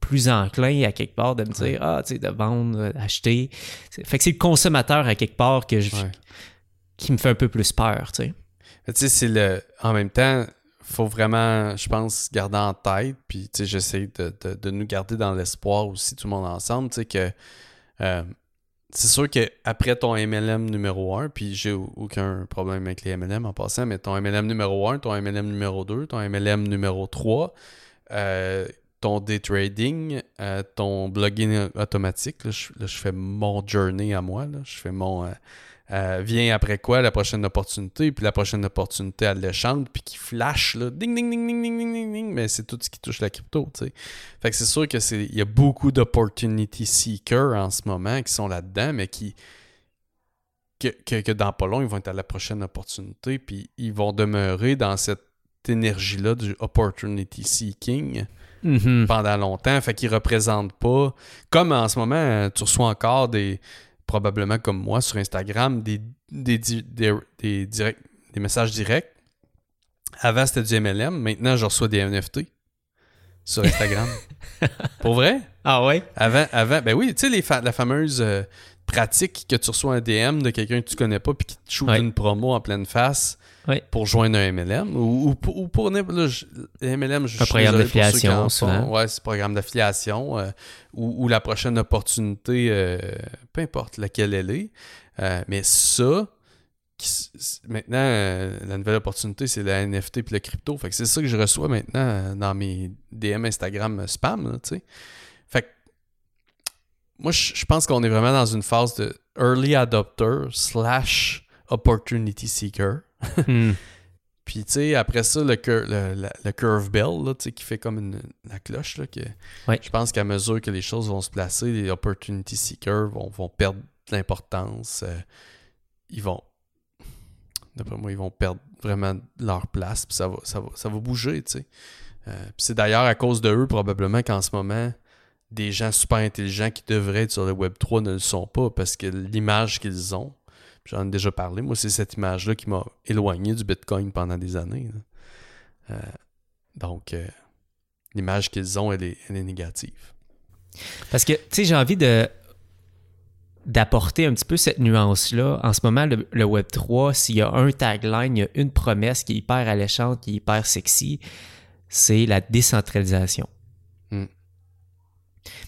plus enclin à quelque part de me dire ah tu sais de vendre d'acheter fait que c'est le consommateur à quelque part que je, qui me fait un peu plus peur tu sais tu sais, c'est le. En même temps, faut vraiment, je pense, garder en tête. Puis, tu sais, j'essaie de, nous garder dans l'espoir aussi, tout le monde ensemble. Tu sais, que. Euh, c'est sûr qu'après ton MLM numéro 1, puis j'ai aucun problème avec les MLM en passant, mais ton MLM numéro 1, ton MLM numéro 2, ton MLM numéro 3, euh, ton day trading, euh, ton blogging automatique, là je, fais mon journey à moi, là, je fais mon euh, vient après quoi la prochaine opportunité, puis la prochaine opportunité alléchante, puis qui flash, là, ding, ding, ding, ding, ding, ding, ding, mais c'est tout ce qui touche la crypto, tu sais. Fait que c'est sûr que c'est, il y a beaucoup d'opportunity seekers en ce moment qui sont là-dedans, mais qui, que, que, dans pas long, ils vont être à la prochaine opportunité, puis ils vont demeurer dans cette énergie-là du opportunity seeking. Mm-hmm. pendant longtemps, fait qu'ils représentent pas comme en ce moment tu reçois encore des probablement comme moi sur Instagram, des, des, des, des messages directs. Avant, c'était du MLM. Maintenant, je reçois des NFT sur Instagram. Pour vrai? Ah ouais? Avant, avant ben oui, tu sais, la fameuse euh, pratique que tu reçois un DM de quelqu'un que tu connais pas puis qui te shoot une promo en pleine face pour joindre un MLM ou, ou, pour, ou pour là, MLM, je un programme d'affiliation, Ouais, c'est programme d'affiliation euh, ou, la prochaine opportunité, euh, peu importe laquelle elle est. Euh, mais ça, maintenant, la nouvelle opportunité, c'est la NFT puis le crypto. Fait que c'est ça que je reçois maintenant dans mes DM Instagram spam, tu sais. Fait que moi, je pense qu'on est vraiment dans une phase de early adopter slash opportunity seeker. Hmm. Puis, tu sais, après ça, le, le, curve bell, là, qui fait comme une, la cloche, là, que je pense qu'à mesure que les choses vont se placer, les opportunity seekers vont, vont perdre de l'importance. Euh, ils vont, d'après moi, ils vont perdre vraiment leur place, puis ça va, ça va, ça va bouger, tu sais. Euh, puis c'est d'ailleurs à cause de eux, probablement, qu'en ce moment, des gens super intelligents qui devraient être sur le Web 3 ne le sont pas, parce que l'image qu'ils ont, J'en ai déjà parlé. Moi, c'est cette image-là qui m'a éloigné du Bitcoin pendant des années. Euh, donc, euh, l'image qu'ils ont, elle est, négative. Parce que, tu sais, j'ai envie de. d'apporter un petit peu cette nuance-là. En ce moment, le, le Web3, s'il y a un tagline, il y a une promesse qui est hyper alléchante, qui est hyper sexy, c'est la décentralisation. Mm.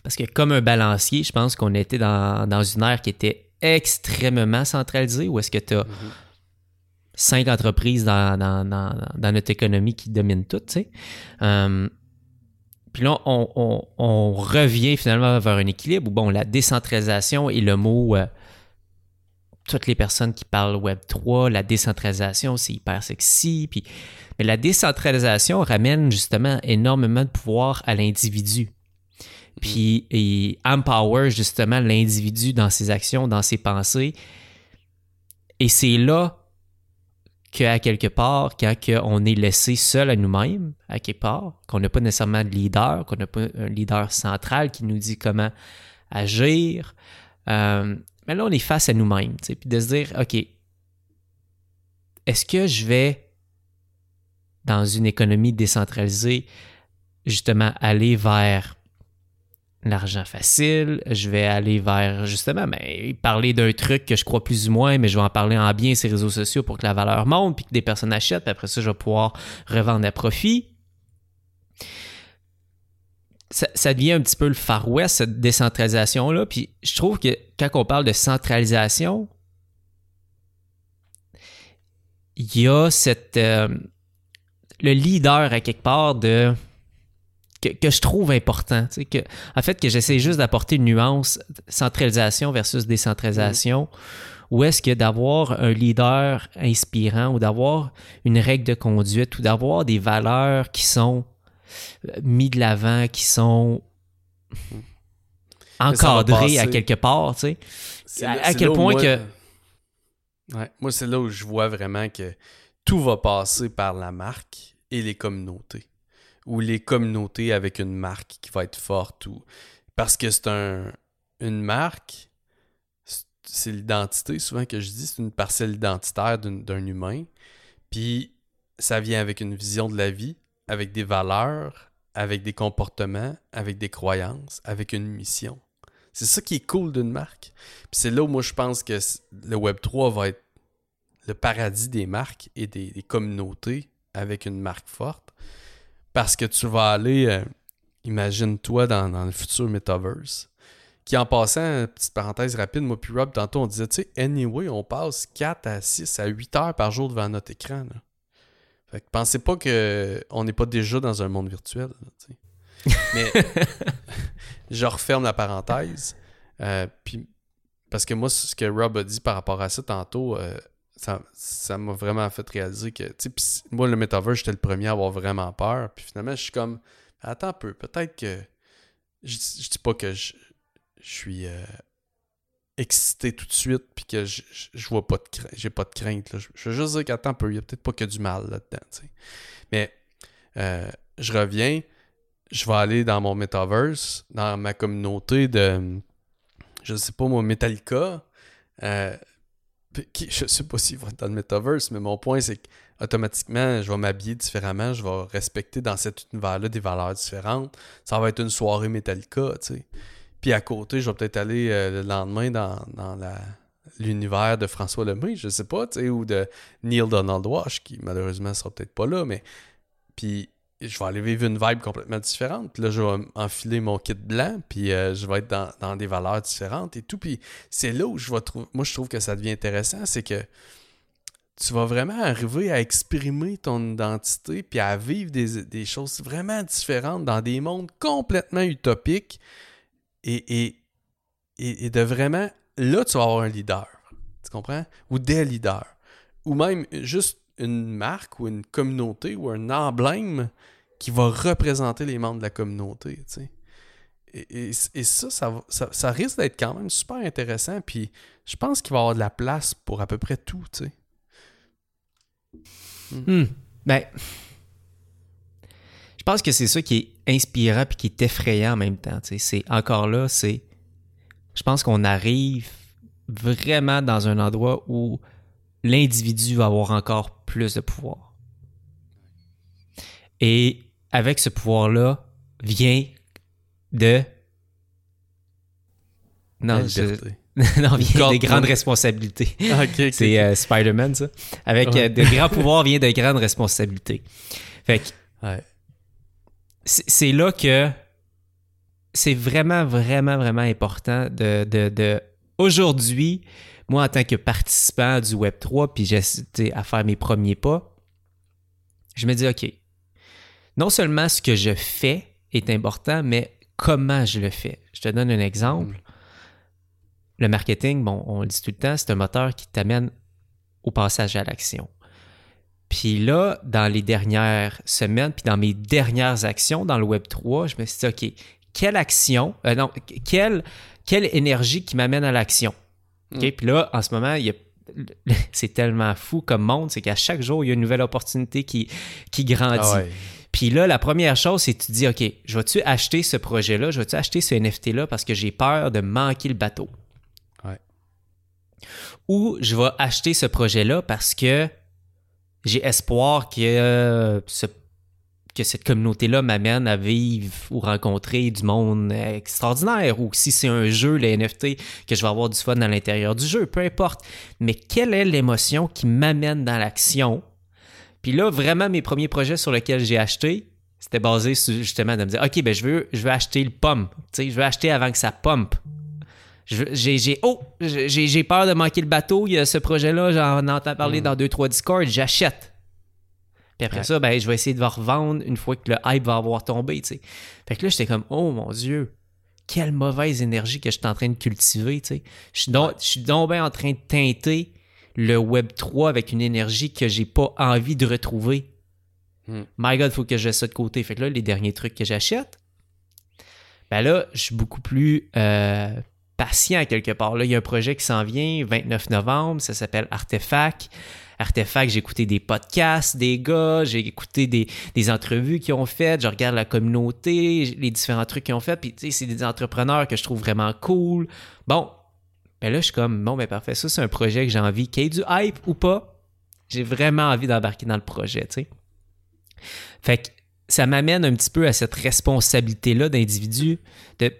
Parce que comme un balancier, je pense qu'on était dans, dans une ère qui était extrêmement centralisée, où est-ce que tu as cinq entreprises dans, notre économie qui dominent tout, tu sais? Euh, puis là, on, revient finalement vers un équilibre où, bon, la décentralisation et le mot, euh, toutes les personnes qui parlent Web3, la décentralisation, c'est hyper sexy. Mais la décentralisation ramène justement énormément de pouvoir à l'individu. Puis, et empower justement l'individu dans ses actions, dans ses pensées. Et c'est là qu'à quelque part, quand on est laissé seul à nous-mêmes, à quelque part, qu'on n'a pas nécessairement de leader, qu'on n'a pas un leader central qui nous dit comment agir, euh, mais là, on est face à nous-mêmes. Puis de se dire, OK, est-ce que je vais, dans une économie décentralisée, justement aller vers l'argent facile, je vais aller vers justement ben, parler d'un truc que je crois plus ou moins, mais je vais en parler en bien ces réseaux sociaux pour que la valeur monte, puis que des personnes achètent, puis après ça, je vais pouvoir revendre à profit. Ça, devient un petit peu le Far West, cette décentralisation-là. Puis je trouve que quand on parle de centralisation, il y a euh, le leader à quelque part de que, que je trouve important. tu sais, Que, en fait, que j'essaie juste d'apporter une nuance centralisation versus décentralisation. Ou est-ce que d'avoir un leader inspirant ou d'avoir une règle de conduite ou d'avoir des valeurs qui sont euh, mis de l'avant, qui sont encadrées à quelque part, tu sais. À- quel point moi- que- Ouais, moi, c'est là où je vois vraiment que tout va passer par la marque et les communautés. Ou les communautés avec une marque qui va être forte. Ou... Parce que c'est un... une marque, c'est- l'identité souvent que je dis, c'est une parcelle identitaire d'un humain. Puis ça vient avec une vision de la vie, avec des valeurs, avec des comportements, avec des croyances, avec une mission. C'est ça qui est cool d'une marque. Puis c'est là où moi je pense que le Web3 va être le paradis des marques et des communautés avec une marque forte. Parce que tu vas aller, euh, imagine-toi dans, dans le futur metaverse, qui en passant, petite parenthèse rapide, moi puis Rob, tantôt on disait, tu sais, anyway, on passe 4 à 6 à 8 heures par jour devant notre écran. là. Fait que pensez pas que on n'est pas déjà dans un monde virtuel. là. Mais je referme la parenthèse. euh, puis parce que moi, ce que Rob a dit par rapport à ça tantôt, euh, ça m'a vraiment fait réaliser que, tu sais, moi, le metaverse, j'étais le premier à avoir vraiment peur. Puis finalement, je suis comme, attends un peu, peut-être que. Je, dis pas que je, suis euh, excité tout de suite, puis que je, je, vois pas de crainte, j'ai pas de crainte. Là. Je, veux juste dire qu'attends un peu, il y a peut-être pas que du mal là-dedans, tu sais. Mais euh, je reviens, je vais aller dans mon metaverse, dans ma communauté de, je sais pas moi, Metallica. Euh, qui- je sais pas s'ils vont être dans le metaverse, mais mon point c'est qu'automatiquement, je vais m'habiller différemment, je vais respecter dans cet univers-là des valeurs différentes. Ça va être une soirée Metallica, tu sais. Puis à côté, je vais peut-être aller euh, le lendemain dans, dans la l'univers de François Lemay, je sais pas, tu sais, ou de Neil Donald Walsh, qui malheureusement sera peut-être pas là, mais puis je vais aller vivre une vibe complètement différente. Là, je vais enfiler mon kit blanc, puis euh, je vais être dans, dans des valeurs différentes et tout. Puis c'est là où je vais trouver. Moi, je trouve que ça devient intéressant, c'est que tu vas vraiment arriver à exprimer ton identité, puis à vivre des, des choses vraiment différentes dans des mondes complètement utopiques. Et, et, et, et de vraiment. Là, tu vas avoir un leader. Tu comprends? Ou des leaders. Ou même juste une marque ou une communauté ou un emblème qui va représenter les membres de la communauté. Et, ça, ça, ça, risque d'être quand même super intéressant. Puis je pense qu'il va y avoir de la place pour à peu près tout. tu sais. Hmm. Ben, je pense que c'est ça qui est inspirant puis qui est effrayant en même temps. C'est encore là, c'est. Je pense qu'on arrive vraiment dans un endroit où l'individu va avoir encore plus de pouvoir. Et avec ce pouvoir-là vient de Non, La je- liberté. non, vient corde des grandes responsabilités. Ah, C'est euh, Spider-Man, ça. Avec Ouais. euh, de grands pouvoirs vient de grandes responsabilités. Fait que Ouais. c'est là que c'est vraiment, vraiment, vraiment important de, de, de- aujourd'hui, moi en tant que participant du Web3, puis j'essaie à faire mes premiers pas, je me dis, OK, non seulement ce que je fais est important, mais comment je le fais? Je te donne un exemple. Le marketing, bon, on le dit tout le temps, c'est un moteur qui t'amène au passage à l'action. Puis là, dans les dernières semaines, puis dans mes dernières actions dans le Web 3, je me suis dit, OK, quelle action, euh, non, quelle, quelle énergie qui m'amène à l'action? OK, Mm. puis là, en ce moment, il y a c'est tellement fou comme monde, c'est qu'à chaque jour, il y a une nouvelle opportunité qui, qui grandit. Ah ouais. Puis là, la première chose, c'est que tu te dis, OK, je vais-tu acheter ce projet-là, je vais-tu acheter ce NFT-là parce que j'ai peur de manquer le bateau? Ouais. Ou je vais acheter ce projet-là parce que j'ai espoir que, euh, ce- que cette communauté-là m'amène à vivre ou rencontrer du monde extraordinaire. Ou si c'est un jeu, le NFT, que je vais avoir du fun à l'intérieur du jeu, peu importe. Mais quelle est l'émotion qui m'amène dans l'action? Puis là, vraiment, mes premiers projets sur lesquels j'ai acheté, c'était basé sur justement de me dire, OK, ben je veux, je veux acheter le sais, je veux acheter avant que ça veux- J'ai, j'ai- oh, j'ai, j'ai peur de manquer le bateau. Il y a ce projet-là, j'en entends parler Mm. dans deux, trois Discord, j'achète. Puis après Ouais. ça, ben, je vais essayer de le revendre une fois que le hype va avoir tombé, tu sais. Fait que là, j'étais comme, oh mon Dieu, quelle mauvaise énergie que je suis en train de cultiver, tu sais. Je suis donc, je suis donc bien en train de teinter le Web 3 avec une énergie que j'ai pas envie de retrouver. Hmm. My God, faut que je laisse ça de côté. Fait que là, les derniers trucs que j'achète, ben là, je suis beaucoup plus euh, patient quelque part. Là, il y a un projet qui s'en vient, 29 novembre, ça s'appelle Artefact. Artefact, j'ai écouté des podcasts des gars, j'ai écouté des, des entrevues qu'ils ont faites, je regarde la communauté, les différents trucs qu'ils ont fait, puis tu sais, c'est des entrepreneurs que je trouve vraiment cool. Bon, ben là, je suis comme, bon, ben parfait, ça, c'est un projet que j'ai envie, qu'il y ait du hype ou pas, j'ai vraiment envie d'embarquer dans le projet, tu sais. Fait que ça m'amène un petit peu à cette responsabilité-là d'individu, de,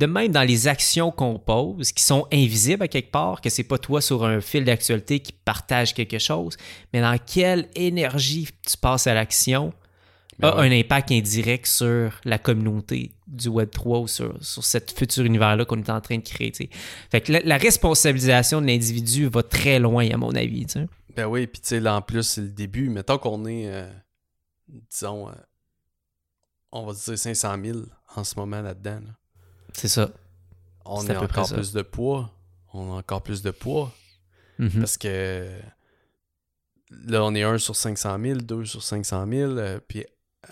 de même dans les actions qu'on pose, qui sont invisibles à quelque part, que c'est pas toi sur un fil d'actualité qui partage quelque chose, mais dans quelle énergie tu passes à l'action Ben a ouais. un impact indirect sur la communauté du Web3 ou sur, sur cet futur univers-là qu'on est en train de créer. Fait que la, la responsabilisation de l'individu va très loin, à mon avis. Ben oui, puis tu sais, là en plus, c'est le début. Mettons qu'on est, euh, disons, euh, on va dire 500 000 en ce moment là-dedans. là. C'est ça. On a encore ça. plus de poids. On a encore plus de poids. Mhm. Parce que là, on est 1 sur 500 000, 2 sur 500 000. euh, puis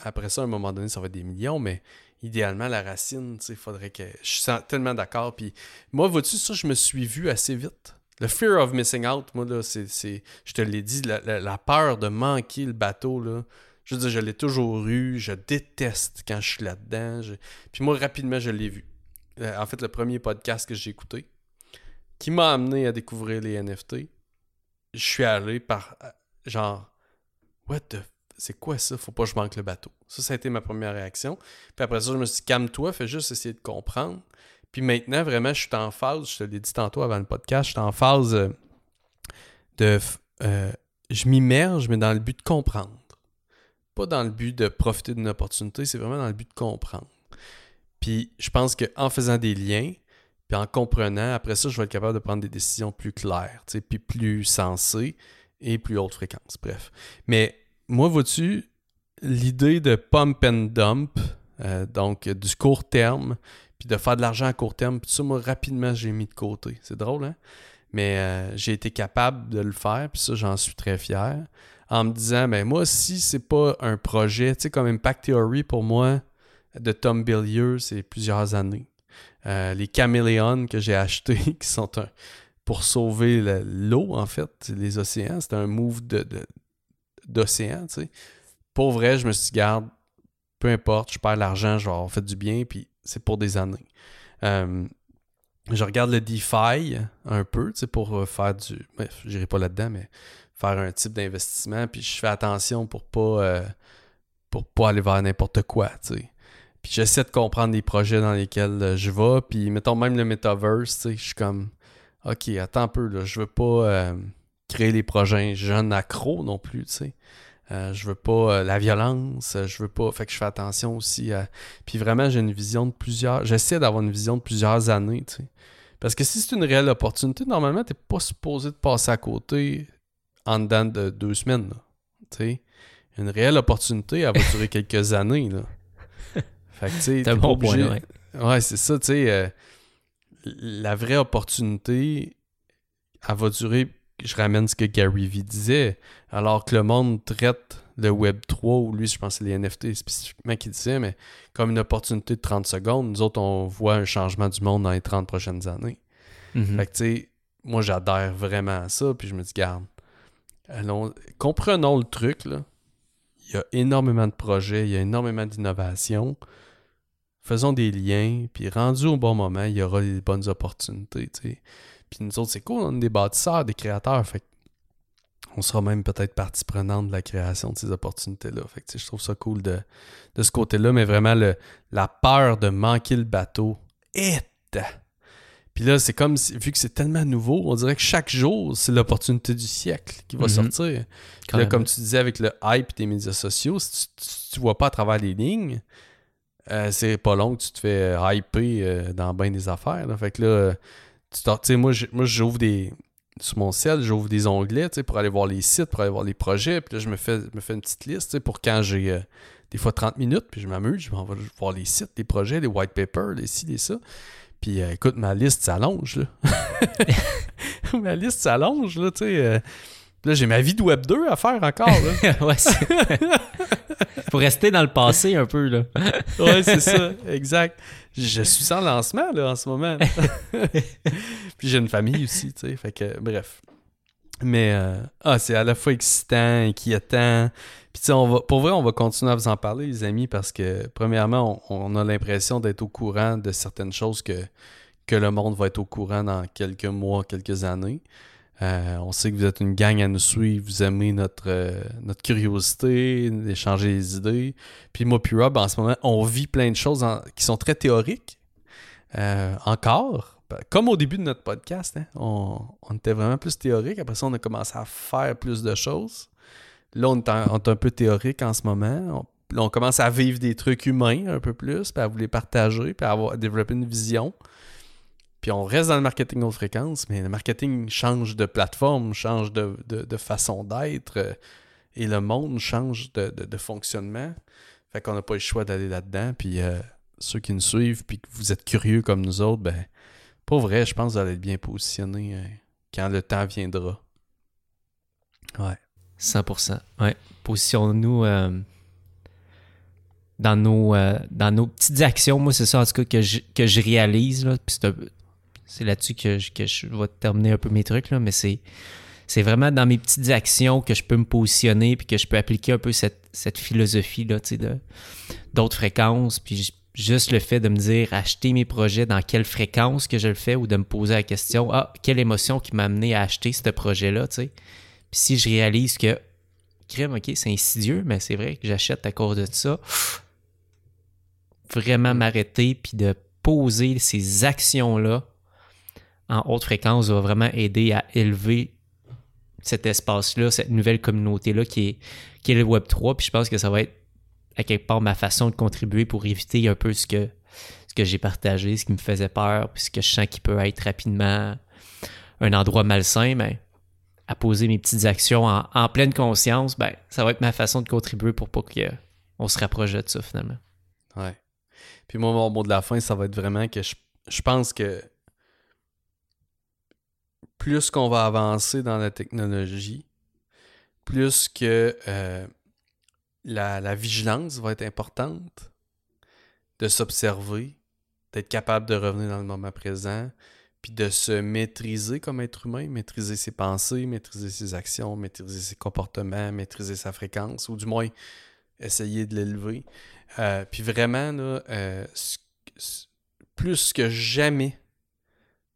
après ça, à un moment donné, ça va être des millions. Mais idéalement, la racine, tu sais, faudrait que. Je suis tellement d'accord. Puis moi, vois-tu, ça, je me suis vu assez vite. Le fear of missing out, moi, là, c'est. c'est- Je te l'ai dit, la, la- la peur de manquer le bateau, là. Je veux dire, je l'ai toujours eu. Je déteste quand je suis là-dedans. je- Puis moi, rapidement, je l'ai vu. Euh, en fait, le premier podcast que j'ai écouté, qui m'a amené à découvrir les NFT, je suis allé par euh, genre What the c'est quoi ça? Faut pas que je manque le bateau. Ça, ça a été ma première réaction. Puis après ça, je me suis dit, calme-toi, fais juste essayer de comprendre. Puis maintenant, vraiment, je suis en phase, je te l'ai dit tantôt avant le podcast, je suis en phase euh, de. je m'immerge, mais dans le but de comprendre. Pas dans le but de profiter d'une opportunité, c'est vraiment dans le but de comprendre. Puis je pense qu'en faisant des liens, puis en comprenant, après ça, je vais être capable de prendre des décisions plus claires, puis plus sensées et plus haute fréquence. Bref. Mais moi, vois-tu, l'idée de pump and dump, euh, donc du court terme, puis de faire de l'argent à court terme, puis ça, moi, rapidement, j'ai mis de côté. C'est drôle, hein? Mais euh, j'ai été capable de le faire, puis ça, j'en suis très fier. En me disant, ben moi, si c'est pas un projet, tu sais, comme Impact Theory, pour moi, de Tom Billier, c'est plusieurs années. Euh, les caméléons que j'ai achetés, qui sont un, pour sauver le- l'eau, en fait, les océans, c'est un move de, de- d'océan, tu sais. Pour vrai, je me suis dit, garde, peu importe, je perds l'argent, je vais fait du bien, puis c'est pour des années. Euh, je regarde le DeFi un peu, tu sais, pour euh, faire du... Bref, j'irai pas là-dedans, mais faire un type d'investissement, puis je fais attention pour pas... pour pas aller vers n'importe quoi, tu sais. Puis j'essaie de comprendre les projets dans lesquels euh, je vais. Puis mettons même le metaverse, tu sais, je suis comme, ok, attends un peu, là, je veux pas euh, créer les projets jeunes accros non plus, tu sais. Euh, je veux pas la violence, je veux pas. Fait que je fais attention aussi à. Puis vraiment, j'ai une vision de plusieurs. J'essaie d'avoir une vision de plusieurs années, tu sais. Parce que si c'est une réelle opportunité, normalement, t'es pas supposé de passer à côté en dedans de deux semaines. Tu sais. Une réelle opportunité, elle va durer quelques années. Là. Fait que, tu bon obligé... point, ouais. ouais c'est ça, tu sais. euh, la vraie opportunité, elle va durer. Je ramène ce que Gary Vee disait. Alors que le monde traite le Web 3, ou lui, je pense que c'est les NFT spécifiquement qui disait, mais comme une opportunité de 30 secondes, nous autres, on voit un changement du monde dans les 30 prochaines années. Mhm. Fait que, tu sais, moi, j'adhère vraiment à ça, puis je me dis, garde, allons, comprenons le truc, là. Il y a énormément de projets, il y a énormément d'innovations. Faisons des liens, puis rendu au bon moment, il y aura les bonnes opportunités, tu sais. Puis nous autres, c'est cool, on est des bâtisseurs, des créateurs, fait on sera même peut-être partie prenante de la création de ces opportunités-là. Fait que, je trouve ça cool de, de ce côté-là, mais vraiment, le, la peur de manquer le bateau est... Puis là, c'est comme, si- vu que c'est tellement nouveau, on dirait que chaque jour, c'est l'opportunité du siècle qui va Mhm. sortir. Puis là, comme tu disais, avec le hype des médias sociaux, si tu, tu, tu vois pas à travers les lignes, euh, c'est pas long que tu te fais euh, hyper euh, dans bien des affaires. là. Fait que là, tu sais, moi, j'ouvre des. Sur mon ciel, j'ouvre des onglets tu sais, pour aller voir les sites, pour aller voir les projets. Puis là, je me fais, me fais une petite liste tu sais, pour quand j'ai euh, des fois 30 minutes, puis je m'amuse, je m'en vais voir les sites, les projets, les white papers, les ci, les ça. Puis euh, écoute, ma liste s'allonge, ma liste s'allonge, là, tu sais. euh. Puis là, j'ai ma vie de Web 2 à faire encore, là. ouais, Faut rester dans le passé un peu, là. ouais, c'est ça, exact. Je suis sans lancement, là, en ce moment. Puis j'ai une famille aussi, tu sais. Fait que, bref. Mais, euh, ah, c'est à la fois excitant, inquiétant. Puis, tu sais, on va, pour vrai, on va continuer à vous en parler, les amis, parce que, premièrement, on, on a l'impression d'être au courant de certaines choses que, que le monde va être au courant dans quelques mois, quelques années. Euh, on sait que vous êtes une gang à nous suivre, vous aimez notre, euh, notre curiosité, d'échanger les idées. Puis moi puis Rob, en ce moment, on vit plein de choses qui sont très théoriques. Euh, encore. Comme au début de notre podcast, hein, on, était vraiment plus théorique. Après ça, on a commencé à faire plus de choses. Là, on est, un peu théorique en ce moment. On, commence à vivre des trucs humains un peu plus, puis à vous les partager, puis à, avoir, à développer une vision. Puis on reste dans le marketing haute fréquence, mais le marketing change de plateforme, change de, de- façon d'être, euh, et le monde change de, de- fonctionnement. Fait qu'on n'a pas le choix d'aller là-dedans. Puis euh, ceux qui nous suivent, puis que vous êtes curieux comme nous autres, ben, pour vrai, je pense que vous allez être bien positionnés euh, quand le temps viendra. Ouais. 100%. Ouais. Positionnons-nous dans, nos, dans nos petites actions. Moi, c'est ça, en tout cas, que je, que je réalise. Là. Puis c'est là-dessus que je, que je vais terminer un peu mes trucs. Là. Mais c'est, vraiment dans mes petites actions que je peux me positionner puis que je peux appliquer un peu cette, philosophie là, de, d'autres fréquences. Puis juste le fait de me dire acheter mes projets dans quelle fréquence que je le fais ou de me poser la question ah, quelle émotion qui m'a amené à acheter ce projet-là, tu sais. Puis si je réalise que, crème, ok, c'est insidieux, mais c'est vrai que j'achète à cause de ça, vraiment m'arrêter puis de poser ces actions-là en haute fréquence va vraiment aider à élever cet espace-là, cette nouvelle communauté-là qui est, qui est le Web3. Puis je pense que ça va être à quelque part ma façon de contribuer pour éviter un peu ce que, ce que j'ai partagé, ce qui me faisait peur, puis ce que je sens qui peut être rapidement un endroit malsain, mais à poser mes petites actions en, en pleine conscience, ben, ça va être ma façon de contribuer pour pas qu'on se rapproche de ça finalement. Ouais. Puis moi, mon mot de la fin, ça va être vraiment que je, je pense que plus qu'on va avancer dans la technologie, plus que euh, la, la vigilance va être importante, de s'observer, d'être capable de revenir dans le moment présent, puis de se maîtriser comme être humain, maîtriser ses pensées, maîtriser ses actions, maîtriser ses comportements, maîtriser sa fréquence, ou du moins essayer de l'élever. Euh, puis vraiment, euh, plus que jamais,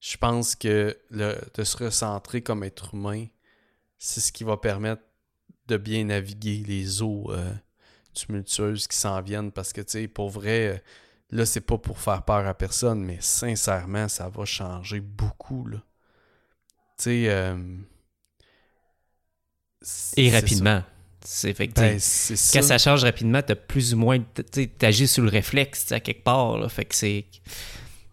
je pense que le, de se recentrer comme être humain, c'est ce qui va permettre de bien naviguer les eaux euh, tumultueuses qui s'en viennent parce que, tu sais, pour vrai, euh, là, c'est pas pour faire peur à personne, mais sincèrement, ça va changer beaucoup, là. Tu sais. euh, Et rapidement. C'est fait que. Ben, quand ça. change rapidement, t'as plus ou moins. Tu agis sur le réflexe à quelque part. Là, fait que c'est.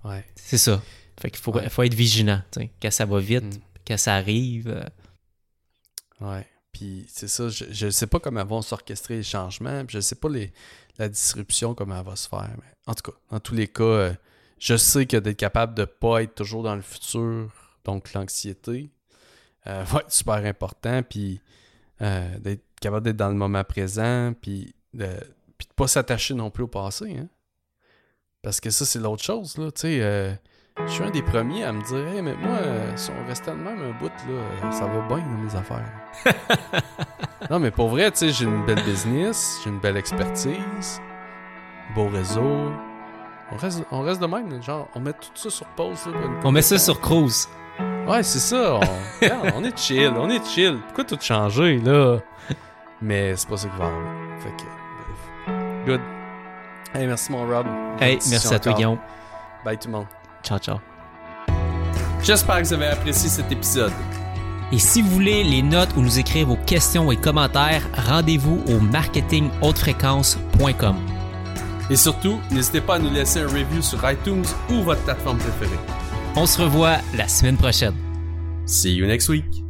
Ouais. C'est ça. Fait qu'il faut, Ouais. faut être vigilant. Quand ça va vite, Mm. quand ça arrive. euh, Ouais. Puis c'est ça, je, je sais pas comment vont s'orchestrer les changements, puis je sais pas les, la disruption, comment elle va se faire. Mais en tout cas, dans tous les cas, euh, je sais que d'être capable de pas être toujours dans le futur, donc l'anxiété, euh, va être super important, puis euh, d'être capable d'être dans le moment présent, puis de, puis de pas s'attacher non plus au passé. Hein? Parce que ça, c'est l'autre chose, là. Je suis un des premiers à me dire, hey, mais moi, euh, si on restait de même un bout, là, euh, ça va bien dans mes affaires. non, mais pour vrai, tu sais, j'ai une belle business, j'ai une belle expertise, beau réseau. On reste, on reste de même, genre, on met tout ça sur pause. Là, pour une On met ça sur cruise. Ouais, c'est ça. On, regarde, on est chill, on est chill. Pourquoi tout changer, là? Mais c'est pas ça qui va arriver. Fait que, bref. Good. Hey, merci, mon Rob. Hey, merci à toi. Guillaume. Bye, tout le monde. Ciao, ciao. J'espère que vous avez apprécié cet épisode. Et si vous voulez les notes ou nous écrire vos questions et commentaires, rendez-vous au marketinghautefréquence.com. Et surtout, n'hésitez pas à nous laisser un review sur iTunes ou votre plateforme préférée. On se revoit la semaine prochaine. See you next week.